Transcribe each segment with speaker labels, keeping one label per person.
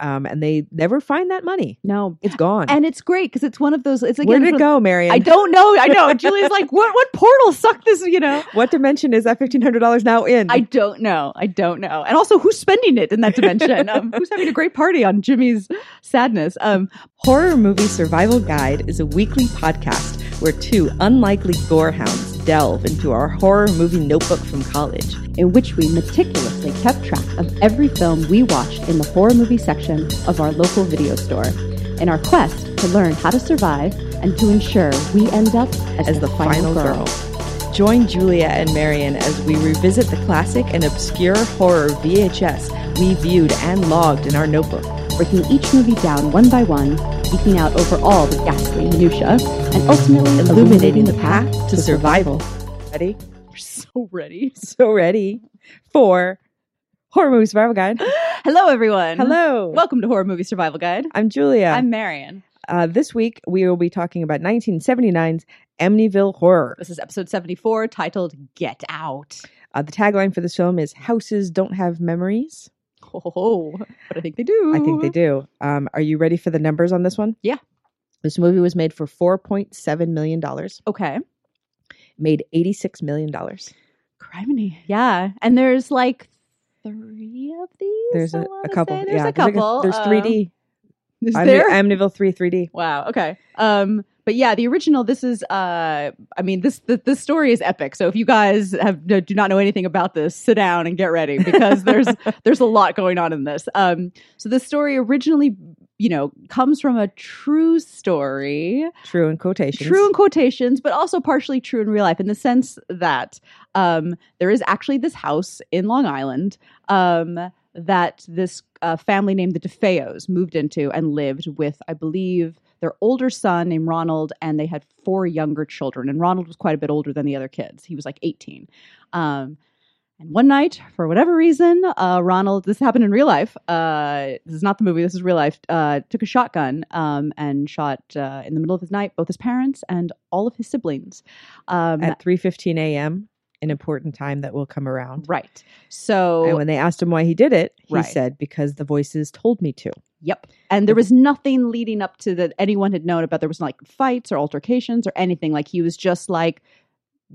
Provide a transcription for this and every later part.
Speaker 1: um, and they never find that money.
Speaker 2: No.
Speaker 1: It's gone.
Speaker 2: And it's great because it's one of those. It's again.
Speaker 1: Where did it go, Marion?
Speaker 2: I don't know. I know. Julia's like, what? What portal sucked this? You know.
Speaker 1: What dimension is that fifteen hundred dollars now in?
Speaker 2: I don't know. I don't know. And also, who's spending it in that dimension? Um, who's having a great party on Jimmy's sadness? Um,
Speaker 1: Horror Movie Survival Guide is a weekly podcast where two unlikely gorehounds delve into our horror movie notebook from college.
Speaker 2: in which we meticulously kept track of every film we watched in the horror movie section of our local video store, in our quest to learn how to survive and to ensure we end up as,
Speaker 1: as the final girl. Join Julia and Marion as we revisit the classic and obscure horror VHS we viewed and logged in our notebook.
Speaker 2: Breaking each movie down one by one, geeking out over all the ghastly minutia, and ultimately
Speaker 1: Illuminating the path to survival. Ready?
Speaker 2: We're so ready.
Speaker 1: So ready for Horror Movie Survival Guide.
Speaker 2: Hello, everyone.
Speaker 1: Hello.
Speaker 2: Welcome to Horror Movie Survival Guide.
Speaker 1: I'm Julia.
Speaker 2: I'm Marion.
Speaker 1: uh, this week we will be talking about 1979's Amityville Horror.
Speaker 2: This is episode 74 titled Get Out.
Speaker 1: Uh, the tagline for this film is "Houses don't have memories."
Speaker 2: Oh, but I think they do.
Speaker 1: I think they do. Um, are you ready for the numbers on this one?
Speaker 2: Yeah.
Speaker 1: This movie was made for four point seven million dollars.
Speaker 2: Okay.
Speaker 1: Made eighty six million dollars.
Speaker 2: Criminy. Yeah. And there's like three of these.
Speaker 1: There's a, a couple.
Speaker 2: say. There's
Speaker 1: yeah,
Speaker 2: a couple.
Speaker 1: There's
Speaker 2: Um,
Speaker 1: three D.
Speaker 2: Is there?
Speaker 1: Amityville three three D.
Speaker 2: Wow. Okay. Um. But yeah, the original. This is. Uh. I mean, this the, this story is epic. So if you guys have do not know anything about this, sit down and get ready because there's there's a lot going on in this. Um. So the story originally, you know, comes from a true story,
Speaker 1: True in quotations.
Speaker 2: true in quotations, but also partially true in real life, in the sense that um there is actually this house in Long Island. Um. That this uh, family named the DeFeos moved into and lived with, I believe, their older son named Ronald, and they had four younger children. And Ronald was quite a bit older than the other kids. He was like 18. Um, and one night, for whatever reason, uh, Ronald, this happened in real life. Uh, this is not the movie, this is real life, uh, took a shotgun um, and shot uh, in the middle of the night both his parents and all of his siblings. Um,
Speaker 1: at three fifteen a.m. An important time that will come around.
Speaker 2: right. So,
Speaker 1: And when they asked him why he did it, he
Speaker 2: Right.
Speaker 1: said, "Because the voices told me to."
Speaker 2: Yep. And there was nothing leading up to that anyone had known about. There was like fights or altercations or anything. Like he was just like,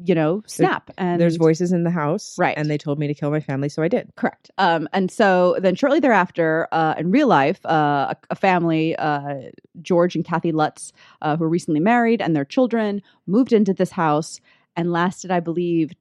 Speaker 2: you know, snap. And
Speaker 1: There's voices in the house,
Speaker 2: Right.
Speaker 1: And they told me to kill my family, so I did.
Speaker 2: Correct. Um, and so then shortly thereafter, uh, in real life, uh, a, a family, uh, George and Kathy Lutz, uh, who were recently married and their children, moved into this house and lasted, I believe,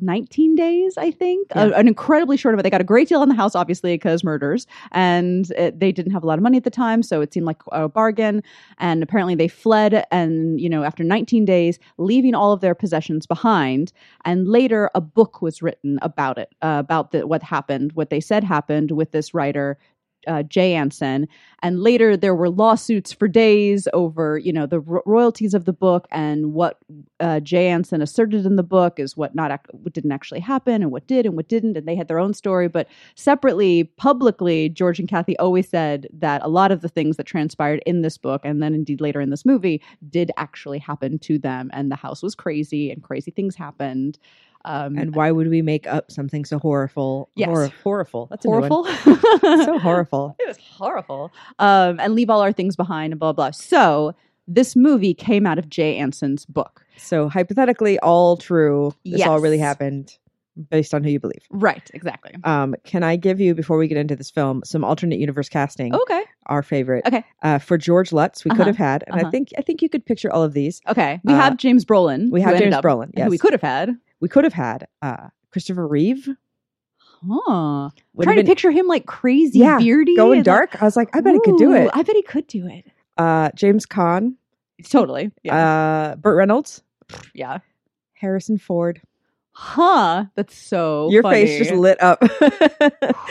Speaker 2: 19 days, I think. A- an incredibly short amount. They got a great deal on the house, obviously, because murders. And it, they didn't have a lot of money at the time, so it seemed like a bargain. And apparently they fled, and, you know, after 19 days, leaving all of their possessions behind. And later, a book was written about it, uh, about the, what happened, what they said happened with this writer, uh, Jay Anson. And later, there were lawsuits for days over, you know, the ro- royalties of the book and what uh, Jay Anson asserted in the book is what not ac- what didn't actually happen and what did and what didn't. And they had their own story, but separately, publicly, George and Kathy always said that a lot of the things that transpired in this book and then indeed later in this movie did actually happen to them. And the house was crazy and crazy things happened. Um,
Speaker 1: And why would we make up something so horrible?
Speaker 2: Yes.
Speaker 1: Hor- horrible. That's a new one.
Speaker 2: horrible.
Speaker 1: so horrible.
Speaker 2: It was horrible. Um, and leave all our things behind and blah blah. So this movie came out of Jay Anson's book.
Speaker 1: So hypothetically, all true. This all really happened, based on who you believe.
Speaker 2: Right, exactly.
Speaker 1: Um, can I give you before we get into this film some alternate universe casting?
Speaker 2: Okay.
Speaker 1: Our favorite.
Speaker 2: Okay.
Speaker 1: Uh, for George Lutz, we
Speaker 2: Uh-huh.
Speaker 1: could have had, and I
Speaker 2: Uh-huh.
Speaker 1: think I think you could picture all of these.
Speaker 2: Okay. We
Speaker 1: Uh,
Speaker 2: have James Brolin.
Speaker 1: we have James
Speaker 2: up-
Speaker 1: Brolin,
Speaker 2: Who we could have had.
Speaker 1: We could have had uh, Christopher Reeve.
Speaker 2: Huh.
Speaker 1: Would
Speaker 2: Trying
Speaker 1: have
Speaker 2: to picture him like crazy,
Speaker 1: Yeah,
Speaker 2: beardy.
Speaker 1: going
Speaker 2: and, like,
Speaker 1: dark. I was like, I bet he could do it.
Speaker 2: I bet he could do it.
Speaker 1: Uh, James Caan,
Speaker 2: Totally. Yeah.
Speaker 1: uh, Burt Reynolds,
Speaker 2: yeah.
Speaker 1: Harrison Ford.
Speaker 2: Huh. That's so
Speaker 1: Your
Speaker 2: funny.
Speaker 1: face just lit up.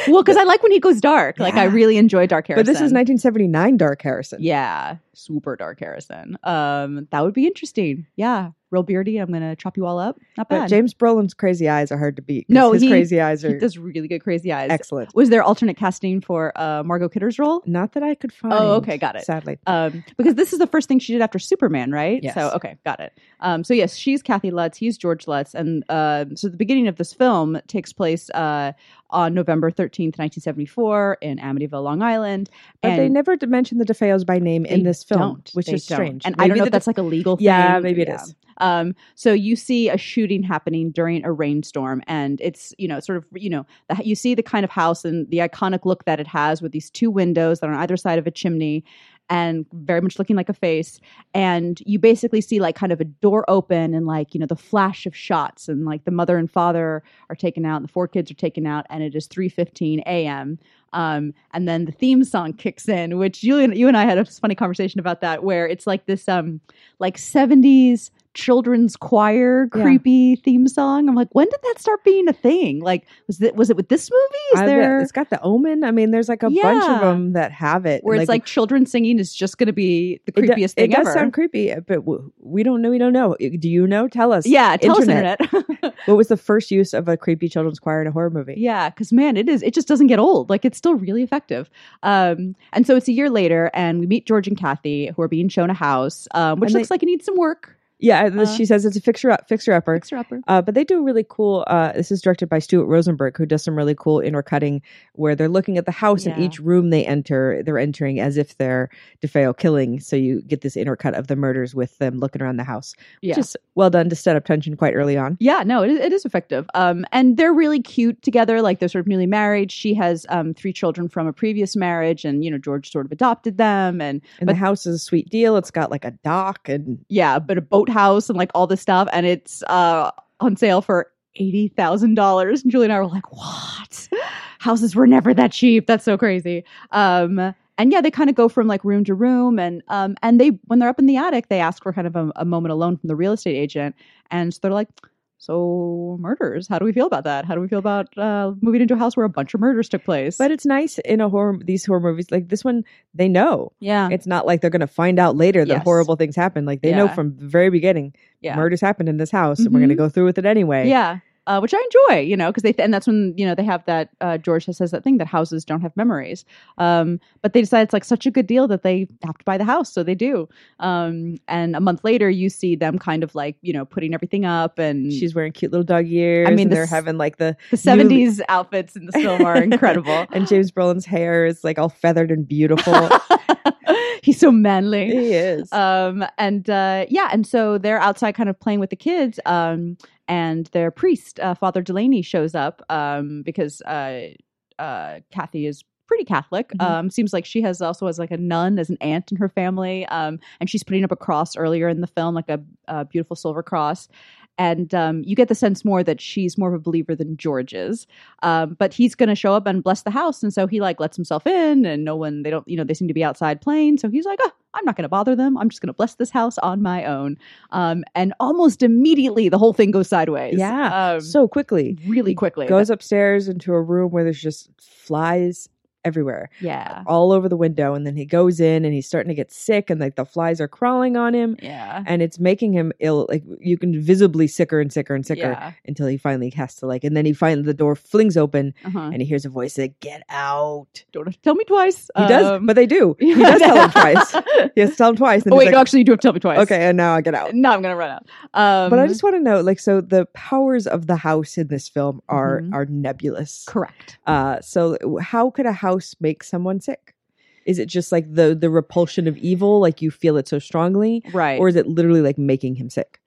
Speaker 2: Well, because I like when he goes dark. Like I really enjoy Dark Harrison.
Speaker 1: but this is 1979 Dark Harrison.
Speaker 2: Yeah. Super dark Harrison. Um, that would be interesting. Yeah, real beardy. I'm gonna chop you all up. Not
Speaker 1: But
Speaker 2: bad.
Speaker 1: James Brolin's crazy eyes are hard to beat.
Speaker 2: No,
Speaker 1: his
Speaker 2: he-
Speaker 1: crazy eyes are.
Speaker 2: he does really good crazy eyes.
Speaker 1: excellent.
Speaker 2: Was there alternate casting for uh, Margot Kidder's role?
Speaker 1: Not that I could find.
Speaker 2: Oh, okay, got it.
Speaker 1: Sadly,
Speaker 2: um, because this is the first thing she did after Superman, right?
Speaker 1: Yes.
Speaker 2: So okay, got it. Um, so yes, she's Kathy Lutz. He's George Lutz, and uh, so the beginning of this film takes place uh, on November thirteenth, nineteen seventy four, in Amityville, Long Island.
Speaker 1: but they never mention the DeFeos by name in this film,
Speaker 2: don't.
Speaker 1: which
Speaker 2: They
Speaker 1: is
Speaker 2: don't.
Speaker 1: strange.
Speaker 2: And I don't know if that's like a legal thing.
Speaker 1: Yeah, maybe it is.
Speaker 2: Um, so you see a shooting happening during a rainstorm, and it's you know sort of you know the, you see the kind of house and the iconic look that it has with these two windows that are on either side of a chimney, and very much looking like a face. And you basically see like kind of a door open and like you know the flash of shots, and like the mother and father are taken out, and the four kids are taken out, and it is three fifteen a.m. Um, and then the theme song kicks in, which you you and I had a funny conversation about that, where it's like this um like seventies children's choir
Speaker 1: Yeah.
Speaker 2: creepy theme song. I'm like, when did that start being a thing? Like, was it was it with this movie? Is
Speaker 1: I bet
Speaker 2: there
Speaker 1: it's got the Omen. I mean, there's like a bunch of them that have it.
Speaker 2: where it's like children singing is just going to be the
Speaker 1: it, do-
Speaker 2: creepiest thing
Speaker 1: it does
Speaker 2: ever?
Speaker 1: sound creepy, but we don't know. We don't know. Do you know? Tell us.
Speaker 2: yeah, tell
Speaker 1: Internet.
Speaker 2: us internet.
Speaker 1: What was the first use of a creepy children's choir in a horror movie?
Speaker 2: Yeah, because man, it is. It just doesn't get old. Like it's still really effective. Um, and so it's a year later, and we meet George and Kathy, who are being shown a house, um, which
Speaker 1: And they-
Speaker 2: looks like it needs some work.
Speaker 1: Yeah,
Speaker 2: Uh,
Speaker 1: she says it's a fixer up, fixer upper.
Speaker 2: Fixer upper.
Speaker 1: Uh, but they do really cool. Uh, this is directed by Stuart Rosenberg, who does some really cool intercutting where they're looking at the house and each room they enter, they're entering as if they're DeFeo killing. So you get this intercut of the murders with them looking around the house,
Speaker 2: Yeah.
Speaker 1: which is well done to set up tension quite early on.
Speaker 2: Yeah, no, it is, it is effective. Um, and they're really cute together. Like they're sort of newly married. She has um, three children from a previous marriage, and you know George sort of adopted them. And
Speaker 1: And
Speaker 2: But-
Speaker 1: the house is a sweet deal. It's got like a dock and
Speaker 2: yeah, but a boathouse and like all this stuff, and it's uh, on sale for eighty thousand dollars. And Julie and I were like, "What? Houses were never that cheap. That's so crazy." Um, and yeah, they kind of go from like room to room, and um, and they when they're up in the attic, they ask for kind of a, a moment alone from the real estate agent, and so they're like. So murders. How do we feel about that? How do we feel about uh, moving into a house where a bunch of murders took place?
Speaker 1: But it's nice in a horror these horror movies like this one. They know
Speaker 2: yeah,
Speaker 1: it's not like they're going to find out later that
Speaker 2: Yes.
Speaker 1: horrible things happen. Like they know from the very beginning,
Speaker 2: yeah.
Speaker 1: murders happened in this house, and we're going to
Speaker 2: Mhm.
Speaker 1: go through with it anyway.
Speaker 2: Yeah. Uh, which I enjoy, you know, because they and that's when you know they have that uh, George says that thing that houses don't have memories. Um, but they decide it's like such a good deal that they have to buy the house, so they do. Um, and a month later, you see them kind of like you know putting everything up, and
Speaker 1: She's wearing cute little dog ears.
Speaker 2: I mean,
Speaker 1: and they're having like the
Speaker 2: the seventies outfits in the film are incredible.
Speaker 1: and James Brolin's hair is like all feathered and beautiful.
Speaker 2: He's so manly.
Speaker 1: he is.
Speaker 2: um and uh yeah and so they're outside kind of playing with the kids um and their priest uh, father delaney shows up um because uh uh kathy is pretty catholic
Speaker 1: Mhm.
Speaker 2: um seems like she has also has like a nun as an aunt in her family um and she's putting up a cross earlier in the film like a, a beautiful silver cross and um, you get the sense more that she's more of a believer than George is. Um, but he's going to show up and bless the house, and so he like lets himself in, and no one they don't you know they seem to be outside playing, so he's like, oh, I'm not going to bother them. I'm just going to bless this house on my own. Um, and almost immediately the whole thing goes sideways.
Speaker 1: yeah,
Speaker 2: um,
Speaker 1: so quickly.
Speaker 2: really quickly.
Speaker 1: Goes upstairs into a room where there's just flies everywhere,
Speaker 2: yeah,
Speaker 1: all over the window, and then he goes in and he's starting to get sick, and like the flies are crawling on him,
Speaker 2: yeah,
Speaker 1: and it's making him ill. Like you can visibly sicker and sicker and sicker
Speaker 2: yeah.
Speaker 1: until he finally has to like, and then he finally the door flings open,
Speaker 2: Uh-huh.
Speaker 1: and he hears a voice say, "Get out."
Speaker 2: Don't have to tell me twice.
Speaker 1: He does,
Speaker 2: Um,
Speaker 1: but they do. He does tell him twice. He has to tell him twice. And
Speaker 2: oh wait,
Speaker 1: like,
Speaker 2: no, actually, you do have to tell me twice.
Speaker 1: okay, and now I get out.
Speaker 2: No, I'm gonna run out. Um,
Speaker 1: But I just want to know, like, so the powers of the house in this film are
Speaker 2: Mhm.
Speaker 1: are nebulous.
Speaker 2: correct.
Speaker 1: Uh, so how could a house make someone sick? Is it just like the the repulsion of evil, like you feel it so strongly,
Speaker 2: Right.
Speaker 1: or is it literally like making him sick?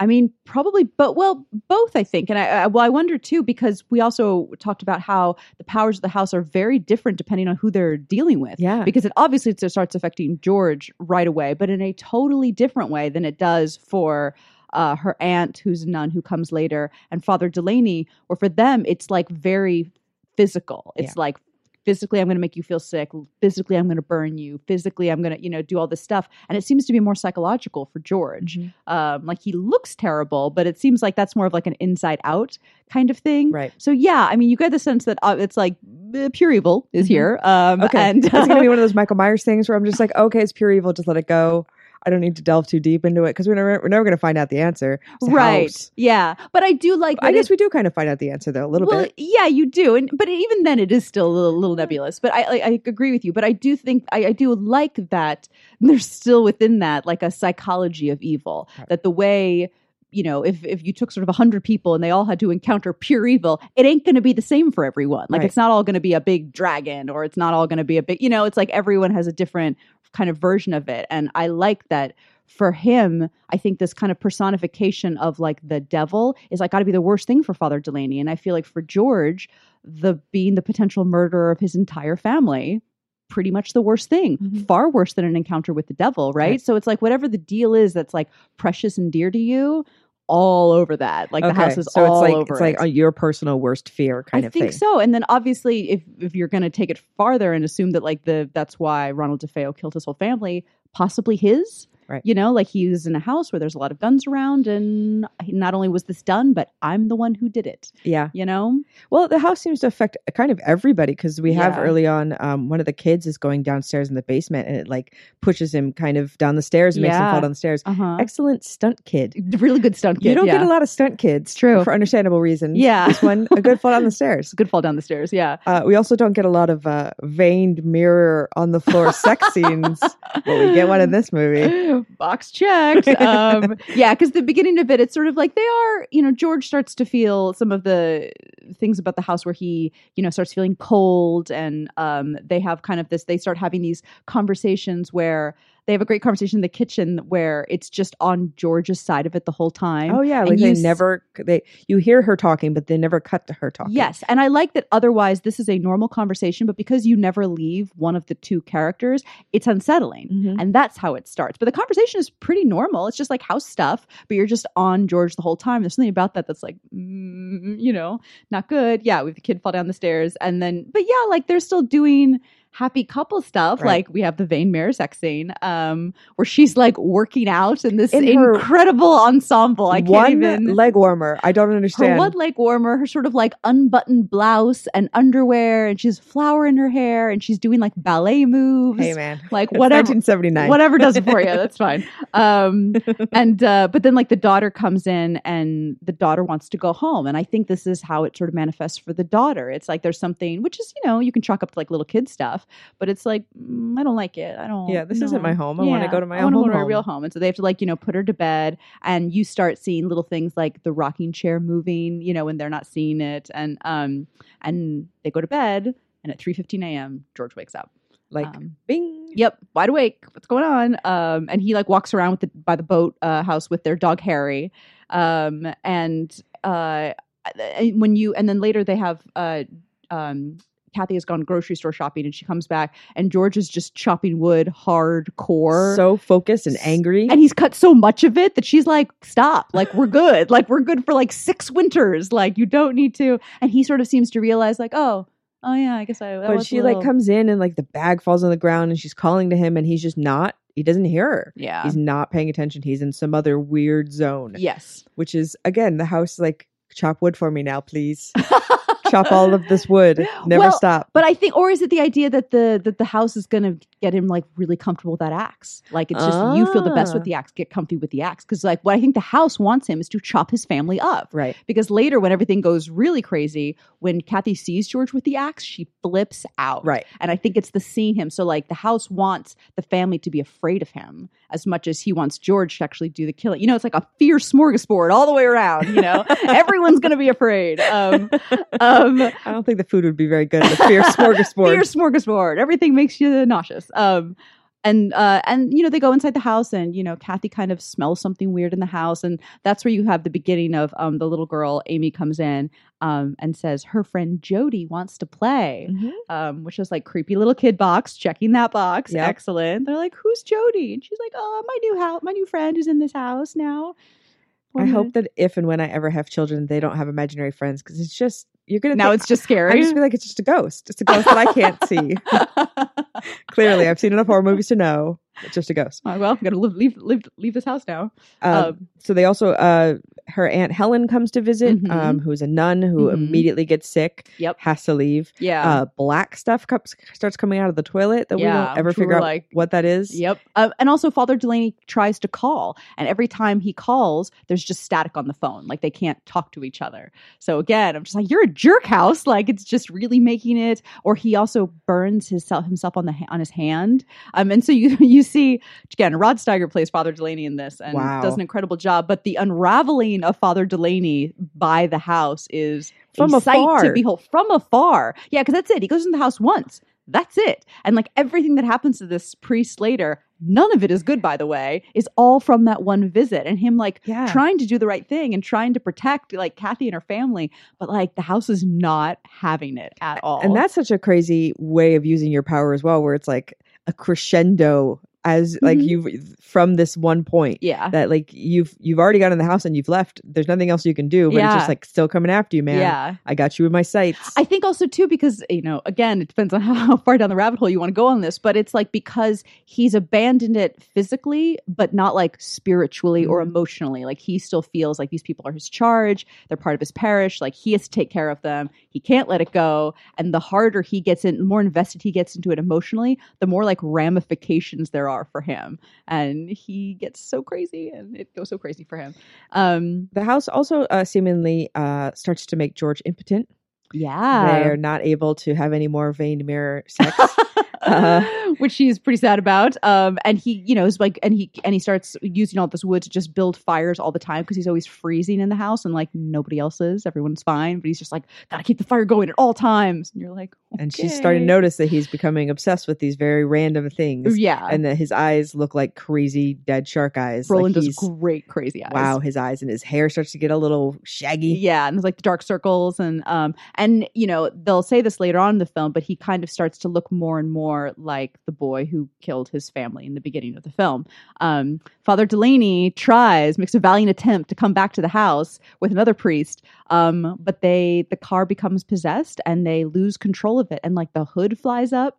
Speaker 2: I mean, probably, but well, both, I think. And I, I, well, I wonder too, because we also talked about how the powers of the house are very different depending on who they're dealing with.
Speaker 1: Yeah.
Speaker 2: Because it obviously it starts affecting George right away, but in a totally different way than it does for uh, her aunt, who's a nun, who comes later, and Father Delaney, or for them, it's like very physical. It's like physically I'm going to make you feel sick, physically I'm going to burn you, physically I'm going to, you know, do all this stuff. And it seems to be more psychological for George.
Speaker 1: Mhm.
Speaker 2: Um, like he looks terrible, but it seems like that's more of like an inside out kind of thing.
Speaker 1: Right.
Speaker 2: So yeah, I mean, you get the sense that uh, it's like uh, pure evil is
Speaker 1: Mhm.
Speaker 2: here. Um,
Speaker 1: Okay.
Speaker 2: and
Speaker 1: it's gonna be one of those Michael Myers things where I'm just like, okay, it's pure evil, just let it go. I don't need to delve too deep into it because we're never we're never gonna find out the answer. A
Speaker 2: right, yeah. But I do like.
Speaker 1: I guess
Speaker 2: it-
Speaker 1: we do kind of find out the answer though, a little
Speaker 2: well,
Speaker 1: bit.
Speaker 2: yeah, you do, and but even then, it is still a little, little nebulous. But I, I, I agree with you. But I do think I, I do like that there's still within that like a psychology of evil.
Speaker 1: Right.
Speaker 2: That the way you know, if if you took sort of a hundred people and they all had to encounter pure evil, it ain't going to be the same for everyone. Like
Speaker 1: Right.
Speaker 2: it's not all going to be a big dragon, or it's not all going to be a big. You know, it's like everyone has a different kind of version of it, and I like that. For him, I think this kind of personification of like the devil is like got to be the worst thing for Father Delaney. And I feel like for George, the being the potential murderer of his entire family, pretty much the worst thing.
Speaker 1: Mhm.
Speaker 2: Far worse than an encounter with the devil, right?
Speaker 1: Right.
Speaker 2: So it's like whatever the deal is that's like precious and dear to you, all over that. Like the house is
Speaker 1: so
Speaker 2: all
Speaker 1: it's like
Speaker 2: over
Speaker 1: it's like
Speaker 2: it.
Speaker 1: your personal worst fear kind
Speaker 2: I
Speaker 1: of thing.
Speaker 2: I think so. And then obviously if if you're going to take it farther and assume that like the that's why Ronald DeFeo killed his whole family, possibly his.
Speaker 1: Right.
Speaker 2: You know, like he was in a house where there's a lot of guns around and not only was this done, but I'm the one who did it,
Speaker 1: Yeah.
Speaker 2: you know?
Speaker 1: Well, the house seems to affect kind of everybody because we have
Speaker 2: Yeah.
Speaker 1: early on um, one of the kids is going downstairs in the basement and it like pushes him kind of down the stairs and makes him fall down the stairs.
Speaker 2: Uh-huh.
Speaker 1: Excellent stunt kid.
Speaker 2: Really good stunt kid.
Speaker 1: you don't
Speaker 2: yeah.
Speaker 1: get a lot of stunt kids,
Speaker 2: True.
Speaker 1: for understandable reasons.
Speaker 2: Yeah.
Speaker 1: this one a good fall down the stairs.
Speaker 2: Good fall down the stairs. Yeah.
Speaker 1: Uh, we also don't get a lot of uh, veined mirror on the floor sex scenes, but we get one in this movie.
Speaker 2: Box checked. Um, yeah, because the beginning of it, it's sort of like they are, you know, George starts to feel some of the things about the house where he, you know, starts feeling cold. And um, they have kind of this, they start having these conversations where they have a great conversation in the kitchen where it's just on George's side of it the whole time.
Speaker 1: Oh yeah,
Speaker 2: And
Speaker 1: like they
Speaker 2: s-
Speaker 1: never they you hear her talking, but they never cut to her talking.
Speaker 2: Yes. And I like that otherwise this is a normal conversation, but because you never leave one of the two characters, it's unsettling.
Speaker 1: Mhm.
Speaker 2: And that's how it starts. But the conversation is pretty normal. It's just like house stuff, but you're just on George the whole time. There's something about that that's like, mm, you know, not good. Yeah, we have the kid fall down the stairs. And then, but yeah, like they're still doing happy couple stuff.
Speaker 1: Right.
Speaker 2: Like we have the Vane Mare sex scene um, where she's like working out in this
Speaker 1: In
Speaker 2: incredible ensemble. I can't
Speaker 1: one
Speaker 2: even.
Speaker 1: leg warmer. I don't understand.
Speaker 2: her one leg warmer, her sort of like unbuttoned blouse and underwear, and she's flour in her hair, and she's doing like ballet moves.
Speaker 1: hey man,
Speaker 2: like
Speaker 1: It's
Speaker 2: whatever
Speaker 1: 1979.
Speaker 2: whatever does it for you that's fine um and uh but then like the daughter comes in and the daughter wants to go home and i think this is how it sort of manifests for the daughter it's like there's something which is you know you can chalk up to like little kid stuff but it's like mm, i don't like it i don't
Speaker 1: Yeah, this isn't my home. I wanna go to my
Speaker 2: I
Speaker 1: own
Speaker 2: go to my real home and so they have to like you know put her to bed and you start seeing little things like the rocking chair moving you know when they're not seeing it and um and they go to bed and at 3.15 a.m george wakes up
Speaker 1: like
Speaker 2: um,
Speaker 1: bing.
Speaker 2: Yep, wide awake. What's going on? Um, and he like walks around with the by the boat uh, house with their dog Harry. Um, and uh, when you and then later they have uh, um, Kathy has gone grocery store shopping and she comes back and George is just chopping wood hardcore.
Speaker 1: So focused and angry.
Speaker 2: and he's cut so much of it that she's like, "Stop! Like we're good. Like we're good for like six winters. Like you don't need to." And he sort of seems to realize, like, "Oh, oh yeah, I guess I."
Speaker 1: but she
Speaker 2: little-
Speaker 1: like comes in and like the bag falls on the ground and she's calling to him and he's just not. He doesn't hear her.
Speaker 2: yeah,
Speaker 1: He's not paying attention. He's in some other weird zone.
Speaker 2: yes.
Speaker 1: Which is again the house like chop wood for me now, please. chop all of this wood. Never
Speaker 2: Well,
Speaker 1: stop.
Speaker 2: But I think, or is it the idea that the that the house is going to get him like really comfortable with that axe? Like it's just you feel the best with
Speaker 1: Ah.
Speaker 2: the axe, get comfy with the axe. Because like what I think the house wants him is to chop his family up.
Speaker 1: Right.
Speaker 2: Because later, when everything goes really crazy, when Kathy sees George with the axe, she flips out.
Speaker 1: Right.
Speaker 2: And I think it's the seeing him. So like the house wants the family to be afraid of him as much as he wants George to actually do the killing. You know, it's like a fear smorgasbord all the way around. You know, everyone's going to be afraid. Um, um,
Speaker 1: I don't think the food would be very good. The fierce smorgasbord.
Speaker 2: Fear smorgasbord. Everything makes you nauseous. Um, and uh, and you know they go inside the house, and you know Kathy kind of smells something weird in the house, and that's where you have the beginning of um, the little girl Amy comes in um, and says her friend Jody wants to play,
Speaker 1: Mhm.
Speaker 2: um, which is like creepy little kid box. Checking that box,
Speaker 1: Yep.
Speaker 2: excellent. They're like, "Who's Jody?" And she's like, "Oh, my new house, my new friend who's in this house now."
Speaker 1: I hope mm-hmm. that if and when I ever have children, they don't have imaginary friends because it's just you're gonna
Speaker 2: now
Speaker 1: think-
Speaker 2: it's just scary.
Speaker 1: I just feel like it's just a ghost. It's a ghost that I can't see. Clearly, I've seen enough horror movies to know it's just a ghost.
Speaker 2: Oh, well, I'm gonna leave, leave leave leave this house now.
Speaker 1: Um,
Speaker 2: Um,
Speaker 1: so they also, uh, her aunt Helen comes to visit,
Speaker 2: Mhm.
Speaker 1: um, who's a nun who
Speaker 2: Mhm.
Speaker 1: immediately gets sick,
Speaker 2: Yep.
Speaker 1: has to leave.
Speaker 2: Yeah.
Speaker 1: Uh, black stuff comes, starts coming out of the toilet that we
Speaker 2: Yeah,
Speaker 1: don't ever figure out
Speaker 2: like-
Speaker 1: what that is.
Speaker 2: Yep. Uh, and also, Father Delaney tries to call, and every time he calls, there's just static on the phone. Like they can't talk to each other. So again, I'm just like, you're a jerk house. Like it's just really making it. Or he also burns his himself on the on his hand. Um, and so you you see again, Rod Steiger plays Father Delaney in this and
Speaker 1: Wow.
Speaker 2: does an incredible job. But the unraveling of Father Delaney by the house is
Speaker 1: From
Speaker 2: a sight to behold from afar. Yeah, because that's it. He goes in the house once. That's it. And like everything that happens to this priest later, none of it is good, by the way, is all from that one visit and him like
Speaker 1: Yeah.
Speaker 2: trying to do the right thing and trying to protect like Kathy and her family. But like the house is not having it at all.
Speaker 1: And that's such a crazy way of using your power as well, where it's like a crescendo as like
Speaker 2: Mhm.
Speaker 1: you've from this one point.
Speaker 2: yeah.
Speaker 1: That like you've you've already got in the house and you've left. There's nothing else you can do, but it's just like still coming after you, man.
Speaker 2: Yeah.
Speaker 1: I got you in my sights.
Speaker 2: I think also too because you know again it depends on how far down the rabbit hole you want to go on this, but it's like because he's abandoned it physically, but not like spiritually or
Speaker 1: Mhm.
Speaker 2: emotionally. Like he still feels like these people are his charge, they're part of his parish. Like he has to take care of them. He can't let it go. And the harder he gets in, the more invested he gets into it emotionally, the more like ramifications there are for him, and he gets so crazy, and it goes so crazy for him. Um,
Speaker 1: the house also uh, seemingly uh, starts to make George impotent.
Speaker 2: yeah,
Speaker 1: They're not able to have any more vein mirror sex. Uh,
Speaker 2: which he's pretty sad about. Um, and he, you know, is like, and he and he starts using all this wood to just build fires all the time because he's always freezing in the house, and like nobody else is. Everyone's fine, but he's just like, gotta keep the fire going at all times. And you're like,
Speaker 1: and she's starting to notice that he's becoming obsessed with these very random things.
Speaker 2: yeah.
Speaker 1: And that his eyes look like crazy dead shark eyes.
Speaker 2: Brolin
Speaker 1: like
Speaker 2: does great, crazy eyes.
Speaker 1: Wow, his eyes and his hair starts to get a little shaggy.
Speaker 2: Yeah, and there's like the dark circles, and um, and you know they'll say this later on in the film, but he kind of starts to look more and more like the boy who killed his family in the beginning of the film. Um, Father Delaney tries, makes a valiant attempt to come back to the house with another priest, um, but they the car becomes possessed and they lose control of it, and like the hood flies up.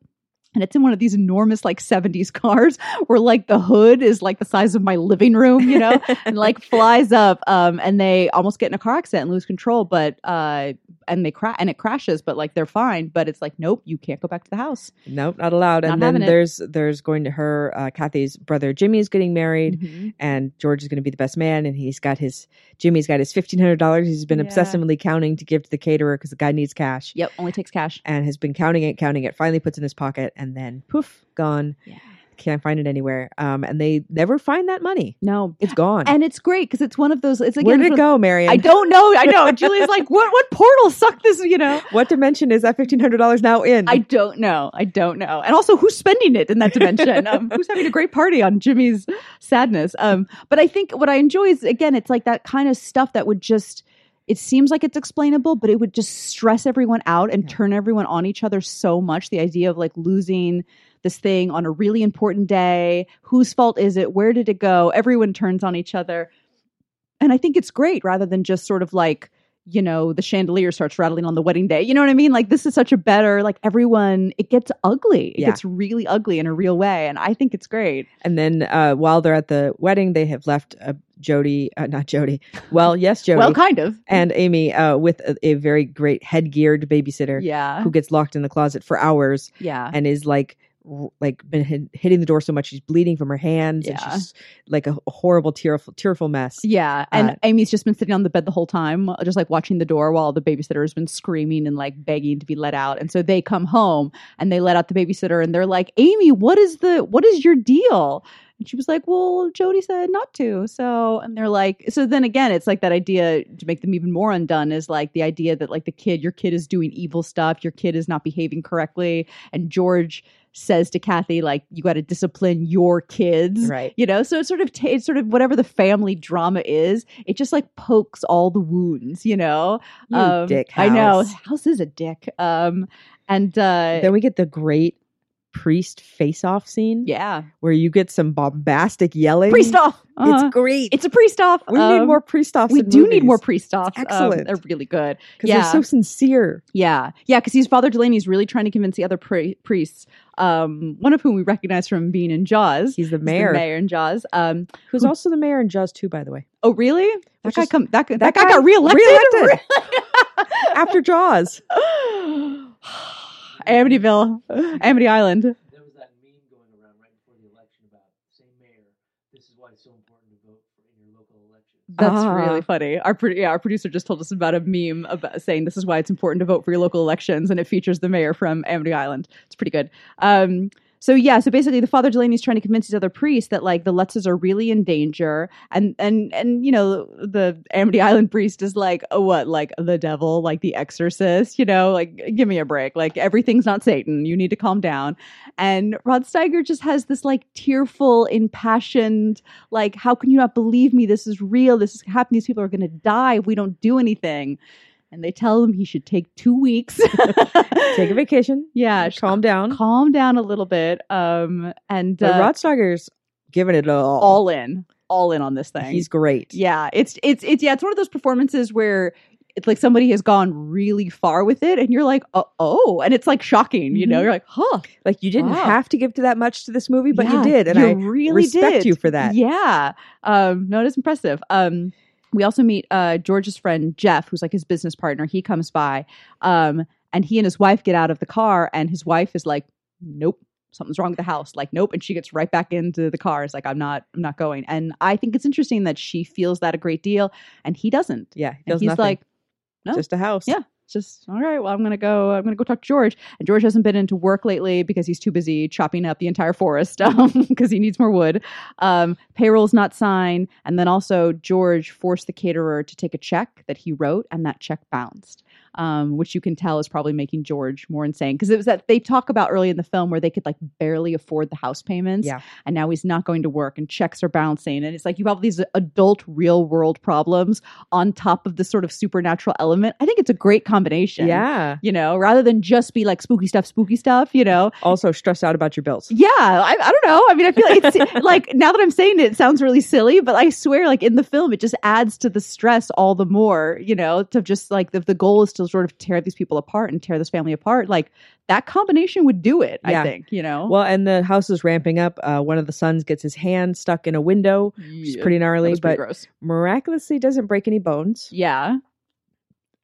Speaker 2: And it's in one of these enormous, like 70s cars where, like, the hood is like the size of my living room, you know? and like flies up um and they almost get in a car accident and lose control but uh and they crash and it crashes but like they're fine but it's like nope you can't go back to the house
Speaker 1: Nope, not allowed.
Speaker 2: Not
Speaker 1: and then
Speaker 2: having it.
Speaker 1: there's there's going to her uh, Kathy's brother Jimmy's getting married.
Speaker 2: Mhm.
Speaker 1: And George is going to be the best man, and he's got his Jimmy's got his fifteen hundred dollars. He's been
Speaker 2: Yeah.
Speaker 1: obsessively counting to give to the caterer because the guy needs cash,
Speaker 2: yep only takes cash
Speaker 1: and has been counting it, counting it. Finally, puts in his pocket, and then poof, gone.
Speaker 2: yeah
Speaker 1: Can't find it anywhere. Um, and they never find that money.
Speaker 2: no
Speaker 1: It's gone.
Speaker 2: and it's great because it's one of those it's again
Speaker 1: Where did it go, Marion?
Speaker 2: I don't know. I know. Julia's like, what? What portal sucked this? You know.
Speaker 1: What dimension is that fifteen hundred dollars now in?
Speaker 2: I don't know. I don't know. And also, who's spending it in that dimension? Um, who's having a great party on Jimmy's sadness? Um, but I think what I enjoy is again, it's like that kind of stuff that would just. It seems like it's explainable, but it would just stress everyone out and
Speaker 1: Yeah.
Speaker 2: turn everyone on each other so much. The idea of like losing this thing on a really important day. Whose fault is it? Where did it go? Everyone turns on each other. And I think it's great rather than just sort of like, you know, the chandelier starts rattling on the wedding day. You know what I mean? Like this is such a better, like everyone, it gets ugly. It
Speaker 1: Yeah.
Speaker 2: gets really ugly in a real way. And I think it's great.
Speaker 1: And then uh, while they're at the wedding, they have left uh, Jody, uh, not Jody. Well, yes, Jody.
Speaker 2: Well, kind of.
Speaker 1: and Amy uh, with a, a very great head-geared babysitter
Speaker 2: yeah.
Speaker 1: who gets locked in the closet for hours
Speaker 2: Yeah.
Speaker 1: and is like like been hit, hitting the door so much she's bleeding from her hands and
Speaker 2: Yeah.
Speaker 1: she's like a, a horrible tearful tearful mess.
Speaker 2: Yeah, and
Speaker 1: Uh,
Speaker 2: Amy's just been sitting on the bed the whole time, uh, just like watching the door while the babysitter has been screaming and like begging to be let out. And so they come home and they let out the babysitter, and they're like, "Amy, what is the what is your deal?" And she was like, "Well, Jody said not to." So, and they're like, so then again, it's like that idea to make them even more undone is like the idea that like the kid, your kid is doing evil stuff, your kid is not behaving correctly, and George says to Kathy like, "You got to discipline your kids."
Speaker 1: Right.
Speaker 2: you know so it sort of ta it's sort of whatever the family drama is it just like pokes all the wounds you know
Speaker 1: You dick
Speaker 2: i know
Speaker 1: house.
Speaker 2: house is a dick um and uh
Speaker 1: Then we get the great priest face off scene
Speaker 2: Yeah.
Speaker 1: where you get some bombastic yelling.
Speaker 2: Priest off. Uh-huh.
Speaker 1: It's great.
Speaker 2: It's a priest off.
Speaker 1: we need
Speaker 2: Um,
Speaker 1: more priest offs.
Speaker 2: We do need more priest offs. Um,
Speaker 1: excellent.
Speaker 2: they're really good.
Speaker 1: because
Speaker 2: yeah.
Speaker 1: they're so sincere.
Speaker 2: Yeah, yeah, because he's Father Delaney's really trying to convince the other pri- priests, um, one of whom we recognize from being in Jaws.
Speaker 1: He's the
Speaker 2: He's
Speaker 1: mayor,
Speaker 2: the mayor in Jaws. Um,
Speaker 1: who's also the mayor in Jaws too, by the way.
Speaker 2: oh, really? That guy come that, that,
Speaker 1: that
Speaker 2: guy,
Speaker 1: guy
Speaker 2: got reelected.
Speaker 1: reelected. After Jaws,
Speaker 2: Amityville, Amity Island.
Speaker 3: There was that meme going around right before the election about same mayor. This is why it's so important to vote for in your local election.
Speaker 2: That's
Speaker 1: Ah.
Speaker 2: really funny. Our pro- yeah, our producer just told us about a meme about saying this is why it's important to vote for your local elections, and it features the mayor from Amity Island. It's pretty good. Um, so yeah, so basically, the Father Delaney's trying to convince these other priests that like the Lutzes are really in danger, and and and you know the Amity Island priest is like, oh what, like the devil, like the Exorcist, you know, like give me a break, like everything's not Satan. You need to calm down. And Rod Steiger just has this like tearful, impassioned like how can you not believe me? This is real. This is happening these people are going to die if we don't do anything and they tell him he should take two weeks
Speaker 1: take a vacation.
Speaker 2: yeah sh-
Speaker 1: calm down.
Speaker 2: calm down a little bit um and
Speaker 1: But
Speaker 2: uh,
Speaker 1: Rod Steiger's giving it all.
Speaker 2: all in all in on this thing
Speaker 1: He's great.
Speaker 2: yeah it's it's it's yeah it's one of those performances where it's like somebody has gone really far with it and you're like oh, oh and it's like shocking you know
Speaker 1: Mhm.
Speaker 2: you're like huh
Speaker 1: Like you didn't
Speaker 2: Wow.
Speaker 1: have to give to that much to this movie, but
Speaker 2: Yeah,
Speaker 1: you did, and
Speaker 2: you
Speaker 1: I
Speaker 2: really
Speaker 1: respect
Speaker 2: did.
Speaker 1: you for that.
Speaker 2: Yeah. Um, no, it is impressive. Um, we also meet uh, George's friend Jeff, who's like his business partner. He comes by, um, and he and his wife get out of the car, and his wife is like, "Nope." Something's wrong with the house. Like, nope. And she gets right back into the car. It's like, I'm not, I'm not going. And I think it's interesting that she feels that a great deal and he doesn't.
Speaker 1: Yeah, he
Speaker 2: And he's
Speaker 1: nothing.
Speaker 2: like, no.
Speaker 1: just a house.
Speaker 2: Yeah. Just all right. Well, I'm gonna go. I'm gonna go talk to George. And George hasn't been into work lately because he's too busy chopping up the entire forest because he needs more wood. Um, payroll's not signed, and then also George forced the caterer to take a check that he wrote, and that check bounced. Um, which you can tell is probably making George more insane because it was that they talk about early in the film where they could like barely afford the house payments,
Speaker 1: Yeah.
Speaker 2: and now he's not going to work and checks are bouncing, and it's like you have all these adult real world problems on top of this sort of supernatural element. I think it's a great combination.
Speaker 1: Yeah.
Speaker 2: You know, rather than just be like spooky stuff, spooky stuff, you know.
Speaker 1: Also stressed out about your bills.
Speaker 2: Yeah, I, I don't know. I mean, I feel like it's like now that I'm saying it, it sounds really silly, but I swear, like in the film, it just adds to the stress all the more, you know, to just like the, the goal is to sort of tear these people apart and tear this family apart. Like that combination would do it,
Speaker 1: Yeah.
Speaker 2: I think, you know.
Speaker 1: Well, and the house is ramping up. Uh, one of the sons gets his hand stuck in a window. It's
Speaker 2: Yeah,
Speaker 1: pretty gnarly,
Speaker 2: pretty
Speaker 1: but
Speaker 2: gross.
Speaker 1: miraculously doesn't break any bones.
Speaker 2: Yeah.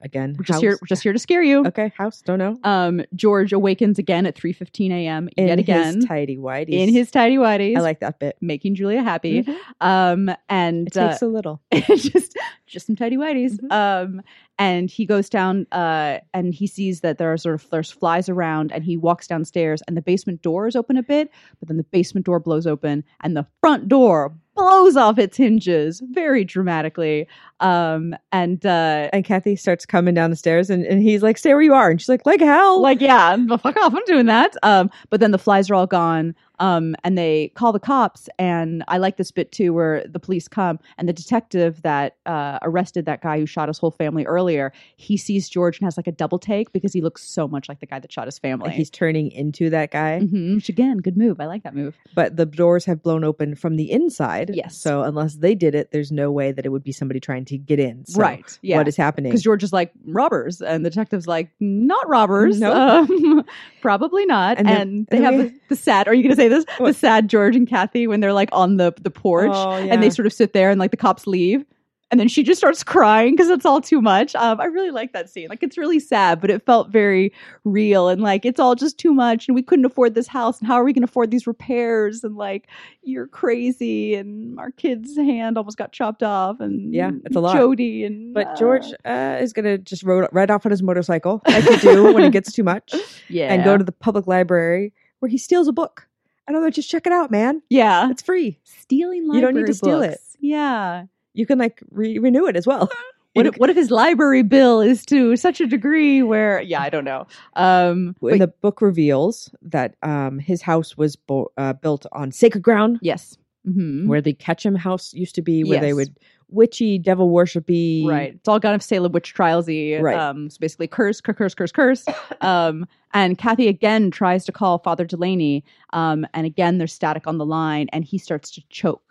Speaker 1: Again,
Speaker 2: We're just
Speaker 1: house-
Speaker 2: here we're just here to scare you.
Speaker 1: Okay, house. Don't know.
Speaker 2: Um, George awakens again at 3:15 a.m.
Speaker 1: In
Speaker 2: yet again
Speaker 1: tidy whities.
Speaker 2: in his tidy whities.
Speaker 1: I like that bit.
Speaker 2: making Julia happy.
Speaker 1: Mhm.
Speaker 2: Um, and
Speaker 1: It
Speaker 2: uh,
Speaker 1: takes a little.
Speaker 2: just just some tidy whities.
Speaker 1: Mhm.
Speaker 2: Um, and he goes down uh, and he sees that there are sort of there's flies around, and he walks downstairs, and the basement door is open a bit, but then the basement door blows open, and the front door blows off its hinges very dramatically. Um, and uh,
Speaker 1: And Kathy starts coming down the stairs, and, and he's like, "Stay where you are," and she's like, "Like hell."
Speaker 2: like yeah fuck off i'm doing that um but then the flies are all gone um and they call the cops and i like this bit too where the police come and the detective that uh arrested that guy who shot his whole family earlier he sees george and has like a double take because he looks so much like the guy that shot his family
Speaker 1: he's turning into that guy,
Speaker 2: Mhm, which again good move i like that move
Speaker 1: but the doors have blown open from the inside.
Speaker 2: Yes.
Speaker 1: So unless they did it, there's no way that it would be somebody trying to get in. So
Speaker 2: right yeah
Speaker 1: What is happening?
Speaker 2: because George is like robbers, and the detective's like not robbers.
Speaker 1: Nope.
Speaker 2: Um, probably not.
Speaker 1: And
Speaker 2: And, they
Speaker 1: and
Speaker 2: have
Speaker 1: we-
Speaker 2: the, the sad. Are you going to say this? The sad George and Kathy when they're like on the the porch,
Speaker 1: Oh,
Speaker 2: and they sort of sit there, and like the cops leave. And then she just starts crying because it's all too much. Um, I really like that scene. Like it's really sad, but it felt very real. And like it's all just too much, and we couldn't afford this house. And how are we going to afford these repairs? And like you're crazy, and our kid's hand almost got chopped off. And
Speaker 1: Yeah, it's a lot.
Speaker 2: Jody and
Speaker 1: But
Speaker 2: uh,
Speaker 1: George uh, is going to just ride, ride off on his motorcycle, like you do when it gets too much,
Speaker 2: yeah,
Speaker 1: and go to the public library where he steals a book. I don't know, just check it out, man.
Speaker 2: yeah
Speaker 1: It's free.
Speaker 2: stealing library.
Speaker 1: You don't need to steal it.
Speaker 2: Yeah.
Speaker 1: You can like re- renew it as well.
Speaker 2: What if, what if his library bill is to such a degree where yeah, I don't know. Um
Speaker 1: when
Speaker 2: but-
Speaker 1: the book reveals that um, his house was bo- uh, built on sacred ground,
Speaker 2: yes. Mhm.
Speaker 1: where the Ketchum house used to be, where they would witchy, devil worshipy.
Speaker 2: Right. It's all kind of Salem witch trialsy.
Speaker 1: Right.
Speaker 2: Um, so basically, curse, curse, curse, curse, curse. um, and Kathy again tries to call Father Delaney. Um, and again, there's static on the line, and he starts to choke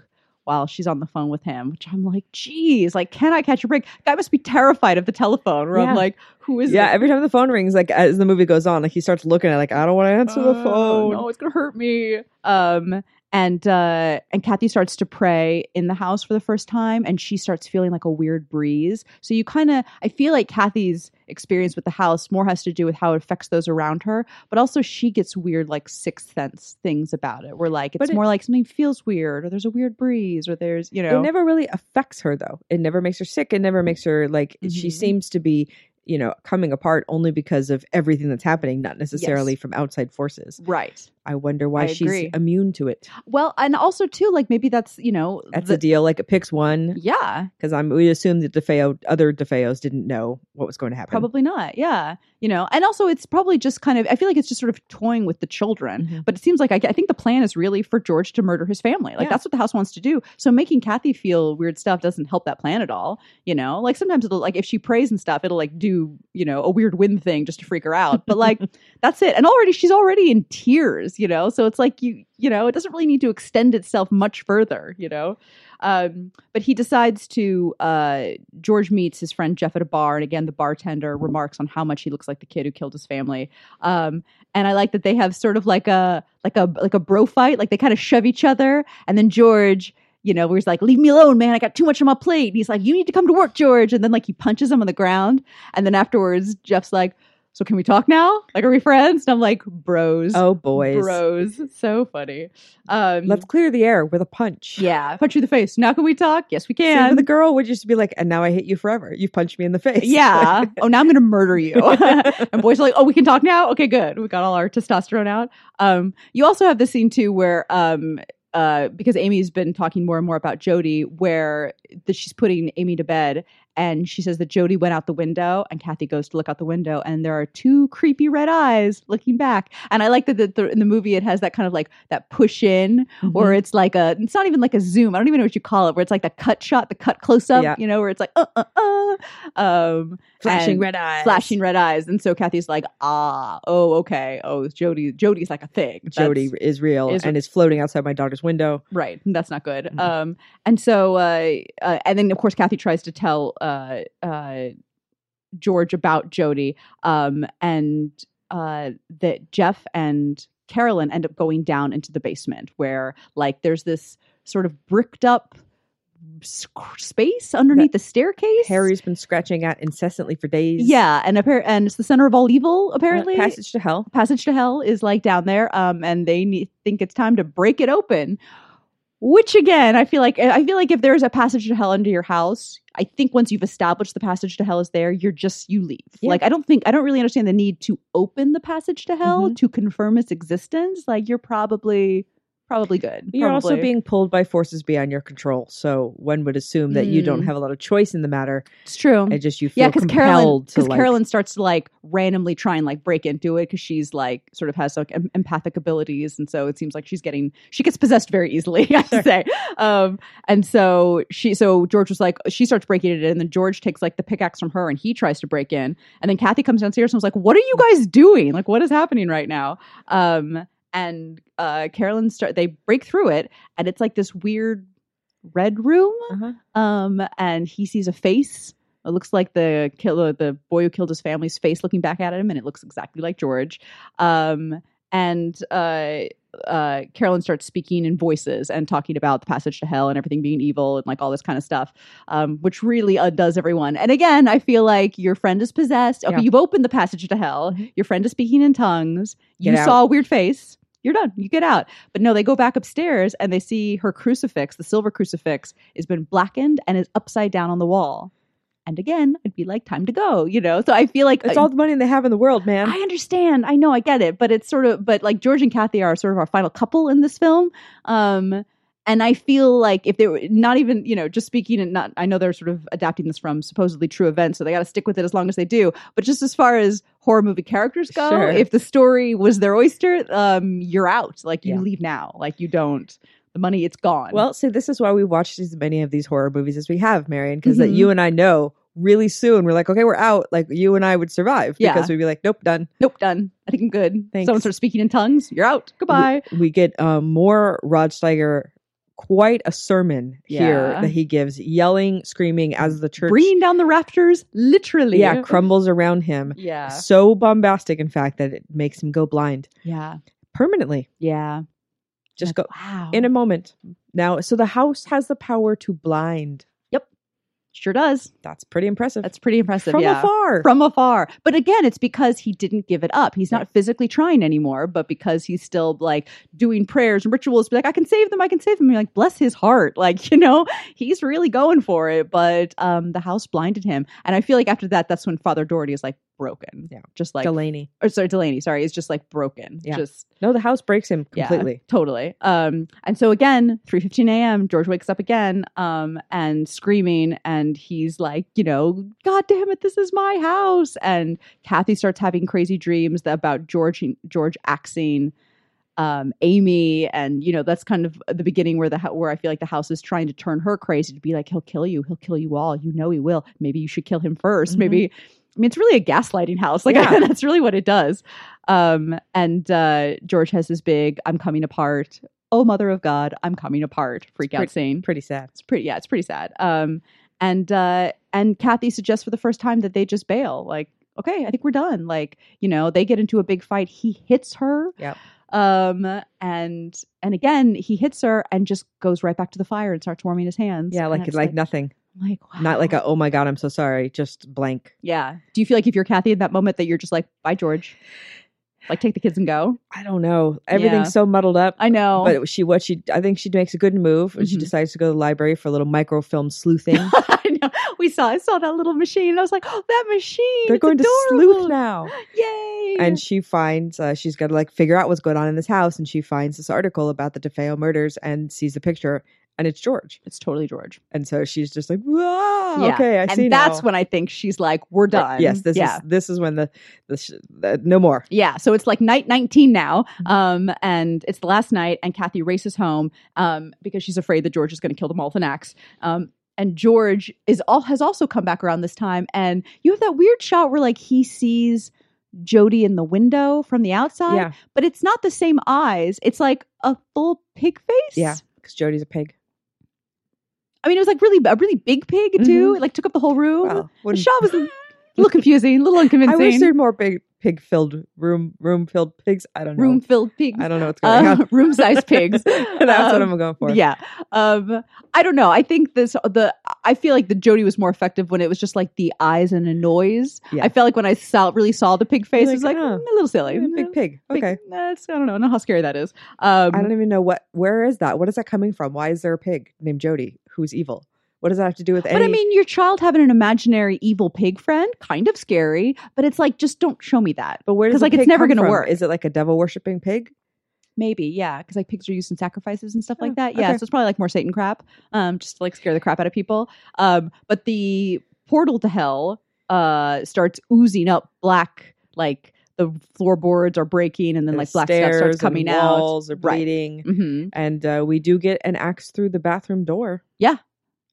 Speaker 2: while she's on the phone with him. Which I'm like, geez, like, can I catch a break? Guy must be terrified of the telephone. Where
Speaker 1: Yeah.
Speaker 2: I'm like, who is
Speaker 1: Yeah,
Speaker 2: it?
Speaker 1: every time the phone rings, like as the movie goes on, like he starts looking at, it, like I don't want to answer the
Speaker 2: Uh,
Speaker 1: phone.
Speaker 2: No, it's gonna hurt me. Um, and uh, and Kathy starts to pray in the house for the first time, and she starts feeling like a weird breeze. So you kind of, I feel like Kathy's experience with the house more has to do with how it affects those around her, but also she gets weird, like sixth sense things about it. Where like it's
Speaker 1: it-
Speaker 2: more like something feels weird, or there's a weird breeze, or there's you know,
Speaker 1: It never really affects her though. It never makes her sick. It never makes her like she
Speaker 2: Mhm.
Speaker 1: seems to be, you know, coming apart only because of everything that's happening, not necessarily from outside forces.
Speaker 2: right.
Speaker 1: I wonder why
Speaker 2: I
Speaker 1: she's
Speaker 2: agree.
Speaker 1: immune to it.
Speaker 2: Well, and also too, like maybe that's you know,
Speaker 1: That's
Speaker 2: the,
Speaker 1: the deal. Like it picks one
Speaker 2: yeah,
Speaker 1: because I'm we assume that DeFeo other DeFeos didn't know what was going to happen.
Speaker 2: Probably not. Yeah. You know, and also it's probably just kind of, I feel like it's just sort of toying with the children.
Speaker 1: Mhm.
Speaker 2: But it seems like I, I think the plan is really for George to murder his family. Like
Speaker 1: Yeah.
Speaker 2: that's what the house wants to do. So making Kathy feel weird stuff doesn't help that plan at all. You know, like sometimes it'll, like if she prays and stuff, it'll like do, you know, a weird wind thing just to freak her out. But like that's it. And already she's already in tears, you know? So it's like you, you know, it doesn't really need to extend itself much further, you know? Um, but he decides to uh, George meets his friend Jeff at a bar, and again the bartender remarks on how much he looks like the kid who killed his family. Um, and I like that they have sort of like a like a like a bro fight, like they kind of shove each other, and then George. You know, where he's like, "Leave me alone, man! I got too much on my plate." And he's like, "You need to come to work, George." And then like he punches him on the ground, and then afterwards, Jeff's like, "So can we talk now? Like, are we friends?" And I'm like, "Bros,
Speaker 1: Oh boys,
Speaker 2: bros, so funny." Um,
Speaker 1: let's clear the air with a punch.
Speaker 2: yeah, punch you in the face. Now can we talk? Yes, we can.
Speaker 1: for the girl would just be like, and now I hate you forever. You've punched me in the face.
Speaker 2: Yeah. oh, now I'm going to murder you. and boys are like, oh, we can talk now. Okay, good. We got all our testosterone out. Um, you also have the scene too where, um, uh, because Amy's been talking more and more about Jody, where that she's putting Amy to bed, and she says that Jody went out the window, and Kathy goes to look out the window, and there are two creepy red eyes looking back. And I like that the, the, in the movie it has that kind of like that push in,
Speaker 1: Mhm.
Speaker 2: or it's like a it's not even like a zoom i don't even know what you call it where it's like the cut shot the cut close up
Speaker 1: Yeah.
Speaker 2: you know where it's like uh uh uh um
Speaker 1: flashing red eyes,
Speaker 2: flashing red eyes and so kathy's like ah oh okay oh jody jody's like a thing
Speaker 1: Jody
Speaker 2: That's-
Speaker 1: is real
Speaker 2: is-
Speaker 1: and is floating outside my daughter's window.
Speaker 2: right that's not good
Speaker 1: Mhm.
Speaker 2: um and so uh, uh and then of course kathy tries to tell uh uh george about jody um and uh that jeff and carolyn end up going down into the basement where like there's this sort of bricked up space underneath the staircase
Speaker 1: Harry's been scratching at incessantly for days.
Speaker 2: yeah and appar- and it's the center of all evil
Speaker 1: Uh,
Speaker 2: apparently
Speaker 1: passage to hell.
Speaker 2: passage to hell is like down there um and they need, think it's time to break it open which again i feel like i feel like if there's a passage to hell under your house i think once you've established the passage to hell is there you're just you leave
Speaker 1: Yeah.
Speaker 2: like i don't think i don't really understand the need to open the passage to hell
Speaker 1: Mhm.
Speaker 2: to confirm its existence like you're probably probably good
Speaker 1: You're also being pulled by forces beyond your control, so one would assume that you don't
Speaker 2: Mm.
Speaker 1: have a lot of choice in the matter.
Speaker 2: it's true
Speaker 1: And just you feel
Speaker 2: yeah, because Carolyn,
Speaker 1: compelled to
Speaker 2: because
Speaker 1: like.
Speaker 2: Carolyn starts to like randomly try and like break into it because she's like sort of has like em- empathic abilities, and so it seems like she's getting she gets possessed very easily. I should say, um, and so she so George was like she starts breaking it in, and then George takes like the pickaxe from her and he tries to break in, and then Kathy comes downstairs and was like, "What are you guys doing? Like, what is happening right now?" Um, and uh, Carolyn start they break through it, and it's like this weird red room
Speaker 1: Uh-huh.
Speaker 2: um, and he sees a face. It looks like the killer, the boy who killed his family's face, looking back at him, and it looks exactly like George. Um, and uh, uh, Carolyn starts speaking in voices and talking about the passage to hell and everything being evil and like all this kind of stuff, um, which really undoes everyone. And again, I feel like your friend is possessed. Okay,
Speaker 1: Yeah.
Speaker 2: you've opened the passage to hell.
Speaker 1: Mhm.
Speaker 2: Your friend is speaking in tongues. You
Speaker 1: Get out.
Speaker 2: saw a weird face. You're done. You get out. But no, they go back upstairs and they see her crucifix, the silver crucifix, has been blackened and is upside down on the wall. And again, it'd be like time to go, you know. So I feel like
Speaker 1: It's all the money they have in the world, man.
Speaker 2: I understand. I know. I get it. But it's sort of, but like George and Kathy are sort of our final couple in this film. Um, and I feel like if they were not even, you know, just speaking and not, I know they're sort of adapting this from supposedly true events, so they got to stick with it as long as they do. But just as far as horror movie characters go,
Speaker 1: Sure.
Speaker 2: if the story was their oyster, um, you're out. Like you
Speaker 1: Yeah.
Speaker 2: leave now. Like you don't The money, it's gone.
Speaker 1: Well, see, this is why we watched as many of these horror movies as we have, Marion, because that
Speaker 2: Mhm.
Speaker 1: you and I know really soon we're like, okay, we're out. Like you and I would survive
Speaker 2: Yeah.
Speaker 1: because we'd be like, nope, done.
Speaker 2: nope, done. I think I'm good.
Speaker 1: Thanks.
Speaker 2: Someone starts speaking in tongues. You're out. Goodbye.
Speaker 1: We, we get um, more Rod Steiger, quite a sermon here that he gives, yelling, screaming as the church,
Speaker 2: Bringing down the rafters, literally.
Speaker 1: yeah, crumbles around him.
Speaker 2: yeah.
Speaker 1: So bombastic, in fact, that it makes him go blind
Speaker 2: Yeah.
Speaker 1: permanently.
Speaker 2: Yeah.
Speaker 1: Just go
Speaker 2: Wow.
Speaker 1: in a moment. Now, so the house has the power to blind.
Speaker 2: Sure does.
Speaker 1: That's pretty impressive.
Speaker 2: That's pretty impressive.
Speaker 1: from
Speaker 2: yeah.
Speaker 1: afar.
Speaker 2: From afar. But again, it's because he didn't give it up. He's not physically trying anymore, but because he's still like doing prayers and rituals, be like, I can save them, I can save them. You're like, bless his heart. Like, you know, he's really going for it. But um the house blinded him. And I feel like after that, that's when Father Doherty is like broken.
Speaker 1: Yeah.
Speaker 2: Just like
Speaker 1: Delaney.
Speaker 2: or sorry, Delaney, sorry, is just like broken.
Speaker 1: Yeah.
Speaker 2: Just
Speaker 1: No, the house breaks him completely.
Speaker 2: yeah, totally. Um, and so again, three fifteen a.m. George wakes up again, um, and screaming, and he's like, you know, God damn it, this is my house. And Kathy starts having crazy dreams about George George axing um, Amy, and you know that's kind of the beginning where the where I feel like the house is trying to turn her crazy to be like, he'll kill you, he'll kill you all. You know he will. Maybe you should kill him 1st
Speaker 1: Mhm.
Speaker 2: Maybe. I mean, it's really a gaslighting house. Like
Speaker 1: Yeah.
Speaker 2: that's really what it does. Um, and uh, George has this big "I'm coming apart." Oh, mother of God, I'm coming apart. Freak out
Speaker 1: pretty-
Speaker 2: scene.
Speaker 1: Pretty sad.
Speaker 2: It's pretty. Yeah, it's pretty sad. Um, and uh, and Kathy suggests for the first time that they just bail. Like, okay, I think we're done. Like, you know, they get into a big fight. He hits her.
Speaker 1: Yep.
Speaker 2: Um, and and again, he hits her and just goes right back to the fire and starts warming his hands.
Speaker 1: Yeah,
Speaker 2: And
Speaker 1: like like, nothing.
Speaker 2: Like
Speaker 1: Not like a oh my god, I'm so sorry. Just blank.
Speaker 2: yeah. Do you feel like if you're Kathy in that moment that you're just like, bye, George, like take the kids and go?
Speaker 1: I don't know. Everything's
Speaker 2: Yeah.
Speaker 1: so muddled up.
Speaker 2: I know.
Speaker 1: But she what she I think she makes a good move when she
Speaker 2: Mhm.
Speaker 1: decides to go to the library for a little microfilm sleuthing.
Speaker 2: I know. We saw. I saw that little machine. And I was like, oh, that machine.
Speaker 1: They're
Speaker 2: it's
Speaker 1: going to sleuth now.
Speaker 2: Yay!
Speaker 1: And she finds uh, she's got to like figure out what's going on in this house, and she finds this article about the DeFeo murders and sees the picture, and it's George.
Speaker 2: it's totally George.
Speaker 1: And so she's just like, "Wow,
Speaker 2: Yeah.
Speaker 1: okay, I
Speaker 2: and
Speaker 1: see."
Speaker 2: that's
Speaker 1: now.
Speaker 2: when I think she's like, we're done.
Speaker 1: Yes, this
Speaker 2: yeah.
Speaker 1: is this is when the the, sh- the no more.
Speaker 2: Yeah, so it's like night 19 now.
Speaker 1: Mm-hmm.
Speaker 2: Um, and it's the last night, and Kathy races home um, because she's afraid that George is going to kill them all with an axe. Um, and George is all has also come back around this time, and you have that weird shot where like he sees Jody in the window from the outside,
Speaker 1: Yeah,
Speaker 2: but it's not the same eyes. It's like a full pig face.
Speaker 1: yeah, because Jody's a pig.
Speaker 2: I mean, it was like really a really big pig too.
Speaker 1: Mhm.
Speaker 2: It like took up the whole room.
Speaker 1: Well,
Speaker 2: the shot was a little confusing, a little unconvincing.
Speaker 1: I wish there'd more big pig filled room room filled pigs. I don't know.
Speaker 2: room filled pigs.
Speaker 1: I don't know what's going
Speaker 2: Uh,
Speaker 1: on.
Speaker 2: room sized pigs.
Speaker 1: That's what
Speaker 2: Um,
Speaker 1: I'm going for.
Speaker 2: Yeah. Um, I don't know. I think this the I feel like the Jody was more effective when it was just like the eyes and a noise.
Speaker 1: Yeah.
Speaker 2: I felt like when I saw really saw the pig face,
Speaker 1: You're
Speaker 2: it was like
Speaker 1: like,
Speaker 2: mm,
Speaker 1: oh,
Speaker 2: a little silly.
Speaker 1: Yeah, big pig. Okay.
Speaker 2: That's I don't know. I don't know how scary that is. Um,
Speaker 1: I don't even know what. Where is that? What is that coming from? Why is there a pig named Jody who's evil? What does that have to do with
Speaker 2: but? I mean, your child having an imaginary evil pig friend, kind of scary. But it's like, just don't show me that.
Speaker 1: but where does
Speaker 2: like, it's never gonna work.
Speaker 1: Is it like a devil worshipping pig?
Speaker 2: Maybe, yeah, because like pigs are used in sacrifices and stuff like
Speaker 1: Oh,
Speaker 2: that. Yeah,
Speaker 1: okay.
Speaker 2: so it's probably like more Satan crap, um, just to like scare the crap out of people. Um, but the portal to hell uh starts oozing up black, like the floorboards are breaking, and then like black stuff starts
Speaker 1: and
Speaker 2: coming out.
Speaker 1: Walls are
Speaker 2: Right.
Speaker 1: bleeding,
Speaker 2: hmm
Speaker 1: and uh, we do get an axe through the bathroom door.
Speaker 2: Yeah,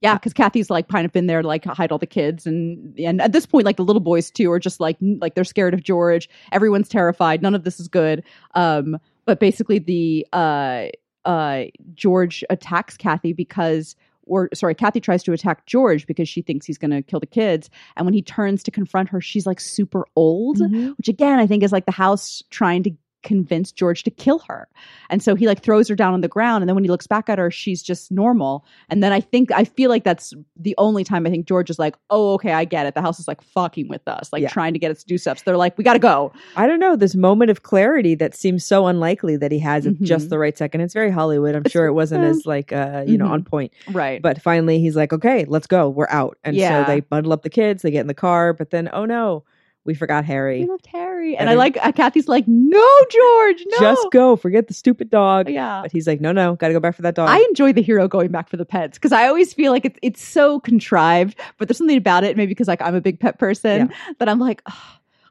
Speaker 2: yeah, because Kathy's like kind of been there to like hide all the kids, and and at this point, like the little boys too are just like like they're scared of George. Everyone's terrified. None of this is good. Um, but basically, the uh uh George attacks Kathy because. Or sorry, Kathy tries to attack George because she thinks he's going to kill the kids. And when he turns to confront her, she's like super old
Speaker 1: Mhm.
Speaker 2: which again I think is like the house trying to convince George to kill her. And so he like throws her down on the ground and then when he looks back at her she's just normal. And then I think I feel like that's the only time I think George is like, "Oh, okay, I get it. The house is like fucking with us, like
Speaker 1: Yeah.
Speaker 2: trying to get us to do stuff." So they're like, "We got to go."
Speaker 1: I don't know this moment of clarity that seems so unlikely that he has at
Speaker 2: Mhm.
Speaker 1: just the right second. It's very Hollywood. I'm sure it wasn't
Speaker 2: uh,
Speaker 1: as like uh, you know
Speaker 2: mhm.
Speaker 1: on point.
Speaker 2: Right.
Speaker 1: But finally, he's like, "Okay, let's go. We're out." And
Speaker 2: Yeah.
Speaker 1: so they bundle up the kids. They get in the car, but then, oh no, we forgot Harry.
Speaker 2: we left Harry. And
Speaker 1: And
Speaker 2: I like uh, Kathy's like, "No, George, no."
Speaker 1: Just go. Forget the stupid dog.
Speaker 2: yeah.
Speaker 1: But he's like, "No, no, got to go back for that dog."
Speaker 2: I enjoy the hero going back for the pets because I always feel like it's it's so contrived, but there's something about it. Maybe because like I'm a big pet person that I'm like, "Ugh,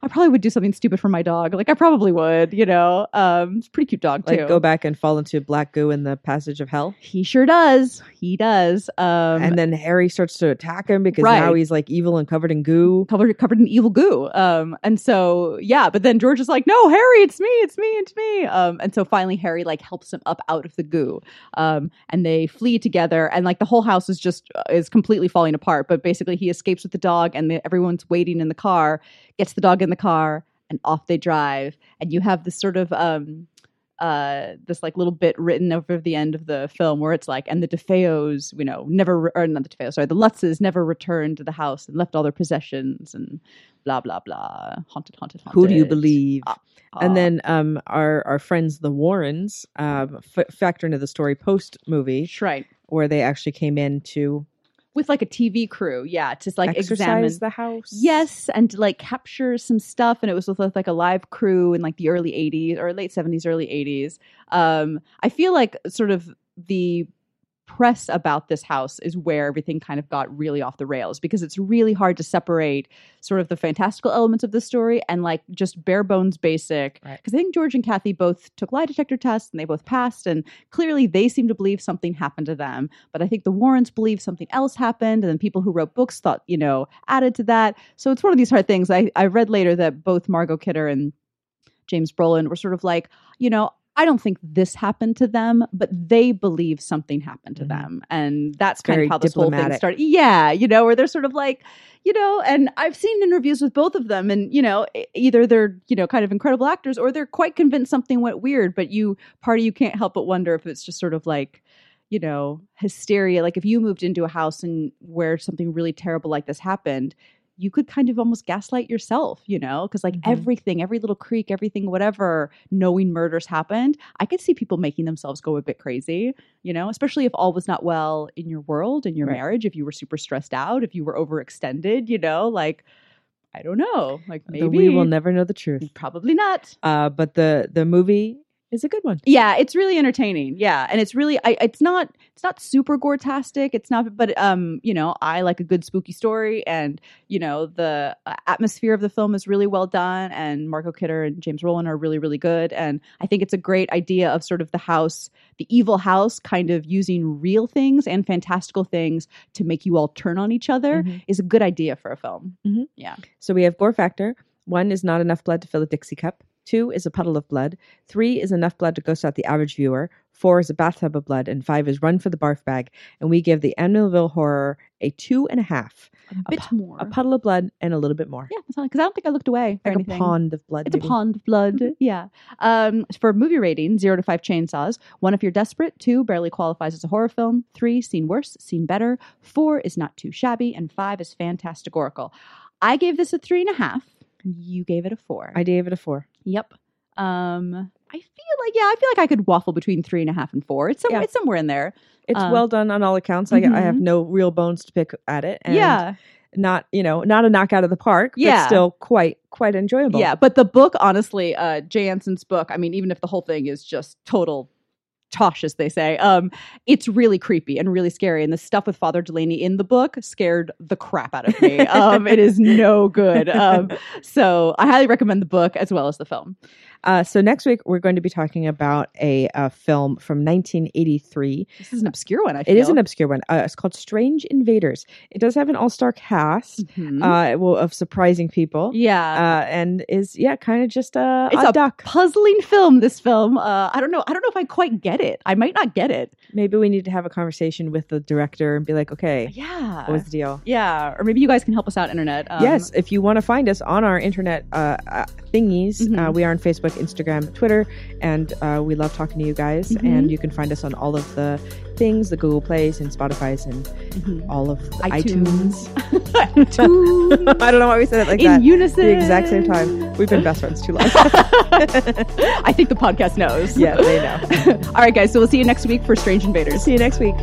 Speaker 2: I probably would do something stupid for my dog. Like I probably would, you know. Um, it's a pretty cute dog too.
Speaker 1: Like go back and fall into black goo in the passage of hell.
Speaker 2: He sure does. He does. Um,
Speaker 1: and then Harry starts to attack him because
Speaker 2: Right.
Speaker 1: now he's like evil and covered in goo.
Speaker 2: covered covered in evil goo. Um, and so yeah, but then George is like, "No, Harry, it's me, it's me, it's me." Um, and so finally Harry like helps him up out of the goo. Um, and they flee together, and like the whole house is just uh, is completely falling apart. But basically, he escapes with the dog, and the, everyone's waiting in the car. Gets the dog in the car, and off they drive. And you have this sort of um. Uh, this like little bit written over the end of the film where it's like, and the DeFeos, you know, never, re- or not the DeFeos, sorry, the Lutzes never returned to the house and left all their possessions and blah blah blah. Haunted, haunted, haunted.
Speaker 1: Who do you believe?
Speaker 2: Ah,
Speaker 1: and
Speaker 2: Ah.
Speaker 1: then um, our our friends the Warrens um, f- factor into the story post movie
Speaker 2: right
Speaker 1: where they actually came in to
Speaker 2: with like a TV crew, yeah, to like
Speaker 1: exercise
Speaker 2: examine.
Speaker 1: the house.
Speaker 2: Yes, and to like capture some stuff, and it was with like a live crew in like the early '80s or late '70s, early '80s. Um, I feel like sort of the press about this house is where everything kind of got really off the rails because it's really hard to separate sort of the fantastical elements of the story and like just bare bones basic.
Speaker 1: Right.
Speaker 2: Because I think George and Kathy both took lie detector tests and they both passed, and clearly they seem to believe something happened to them. But I think the Warrens believe something else happened, and then people who wrote books thought, you know, added to that. So it's one of these hard things. I, I read later that both Margot Kidder and James Brolin were sort of like, you know, I don't think this happened to them, but they believe something happened to
Speaker 1: Mhm.
Speaker 2: them. And that's kind
Speaker 1: Very
Speaker 2: of how this whole thing started. Yeah, you know, where they're sort of like, you know, and I've seen interviews with both of them, and, you know, either they're, you know, kind of incredible actors or they're quite convinced something went weird, but you, part of you can't help but wonder if it's just sort of like, you know, hysteria. Like if you moved into a house and where something really terrible like this happened, you could kind of almost gaslight yourself, you know, because like
Speaker 1: Mhm.
Speaker 2: everything, every little creek, everything, whatever, knowing murders happened, I could see people making themselves go a bit crazy, you know, especially if all was not well in your world, in your
Speaker 1: Right.
Speaker 2: marriage, if you were super stressed out, if you were overextended, you know, like, I don't know, like maybe
Speaker 1: The we will never know the truth.
Speaker 2: probably not.
Speaker 1: Uh, but the the movie is a good one.
Speaker 2: Yeah, it's really entertaining. Yeah, and it's really I, it's not it's not super gore-tastic. It's not, but um, you know, I like a good spooky story, and you know, the uh, atmosphere of the film is really well done, and Margot Kidder and James Brolin are really really good, and I think it's a great idea of sort of the house, the evil house, kind of using real things and fantastical things to make you all turn on each other
Speaker 1: Mhm.
Speaker 2: is a good idea for a film.
Speaker 1: Mhm.
Speaker 2: Yeah,
Speaker 1: So we have gore factor. One is not enough blood to fill a Dixie cup. Two is a puddle of blood. Three is enough blood to ghost out the average viewer. Four is a bathtub of blood. And five is run for the barf bag. And we give the Amityville horror a two and a half.
Speaker 2: a bit
Speaker 1: pu-
Speaker 2: more.
Speaker 1: A puddle of blood and a little bit more.
Speaker 2: yeah, because I don't think I looked away.
Speaker 1: Like
Speaker 2: anything.
Speaker 1: a pond of blood.
Speaker 2: It's a pond of blood.
Speaker 1: Mm-hmm.
Speaker 2: Yeah. Um, for movie rating, zero to five chainsaws. One, if you're desperate. Two, barely qualifies as a horror film. Three, seen worse, seen better. Four is not too shabby. And five is fantasticorical. I gave this a three and a half. You gave it a four.
Speaker 1: I gave it a four.
Speaker 2: yep. Um, I feel like yeah, I feel like I could waffle between three and a half and four. It's somewhere,
Speaker 1: Yeah.
Speaker 2: it's somewhere in there.
Speaker 1: It's
Speaker 2: Uh,
Speaker 1: well done on all accounts. I, I have
Speaker 2: Mhm.
Speaker 1: no real bones to pick at it. And
Speaker 2: yeah.
Speaker 1: Not, you know, not a knockout of the park, but
Speaker 2: Yeah.
Speaker 1: still quite, quite enjoyable.
Speaker 2: Yeah, but the book, honestly, uh, Jay Anson's book. I mean, even if the whole thing is just total tosh, as they say, um, it's really creepy and really scary. And the stuff with Father Delaney in the book scared the crap out of me. um, it is no good. Um, so I highly recommend the book as well as the film.
Speaker 1: Uh, so next week we're going to be talking about a, uh film from 1983.
Speaker 2: This is an obscure one. I feel
Speaker 1: It is an obscure one. Uh, it's called Strange Invaders. It does have an all-star cast
Speaker 2: Mhm.
Speaker 1: uh, well, of surprising people,
Speaker 2: yeah.
Speaker 1: uh, and is yeah, kind of just a,
Speaker 2: It's
Speaker 1: a
Speaker 2: a
Speaker 1: duck.
Speaker 2: Puzzling film. This film. Uh, I don't know. I don't know if I quite get it. I might not get it.
Speaker 1: Maybe we need to have a conversation with the director and be like, okay,
Speaker 2: Yeah.
Speaker 1: what was the deal?
Speaker 2: yeah. Or maybe you guys can help us out, internet. Um,
Speaker 1: yes, if you want to find us on our internet uh, uh, thingies, uh,
Speaker 2: Mhm.
Speaker 1: we are on Facebook, Instagram, Twitter, and uh, we love talking to you guys.
Speaker 2: Mhm.
Speaker 1: And you can find us on all of the things, the Google Plays and Spotify's, and
Speaker 2: Mhm.
Speaker 1: all of the iTunes.
Speaker 2: iTunes.
Speaker 1: I don't know why we said it like
Speaker 2: in
Speaker 1: that.
Speaker 2: unison.
Speaker 1: The exact same time. We've been best friends too long.
Speaker 2: I think the podcast knows.
Speaker 1: yeah, they know.
Speaker 2: All right, guys. So we'll see you next week for Strange Invaders.
Speaker 1: See you next week.